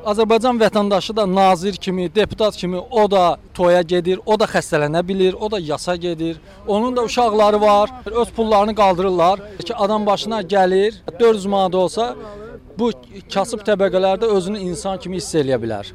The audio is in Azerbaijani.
Azərbaycan vətəndaşı da nazir kimi, deputat kimi o da toya gedir, o da xəstələnə bilir, o da yasa gedir. Onun da uşaqları var. Öz pullarını qaldırırlar ki, adam başına gəlir 400 manat olsa bu kasıb təbəqələrdə özünü insan kimi hiss eləyə bilər.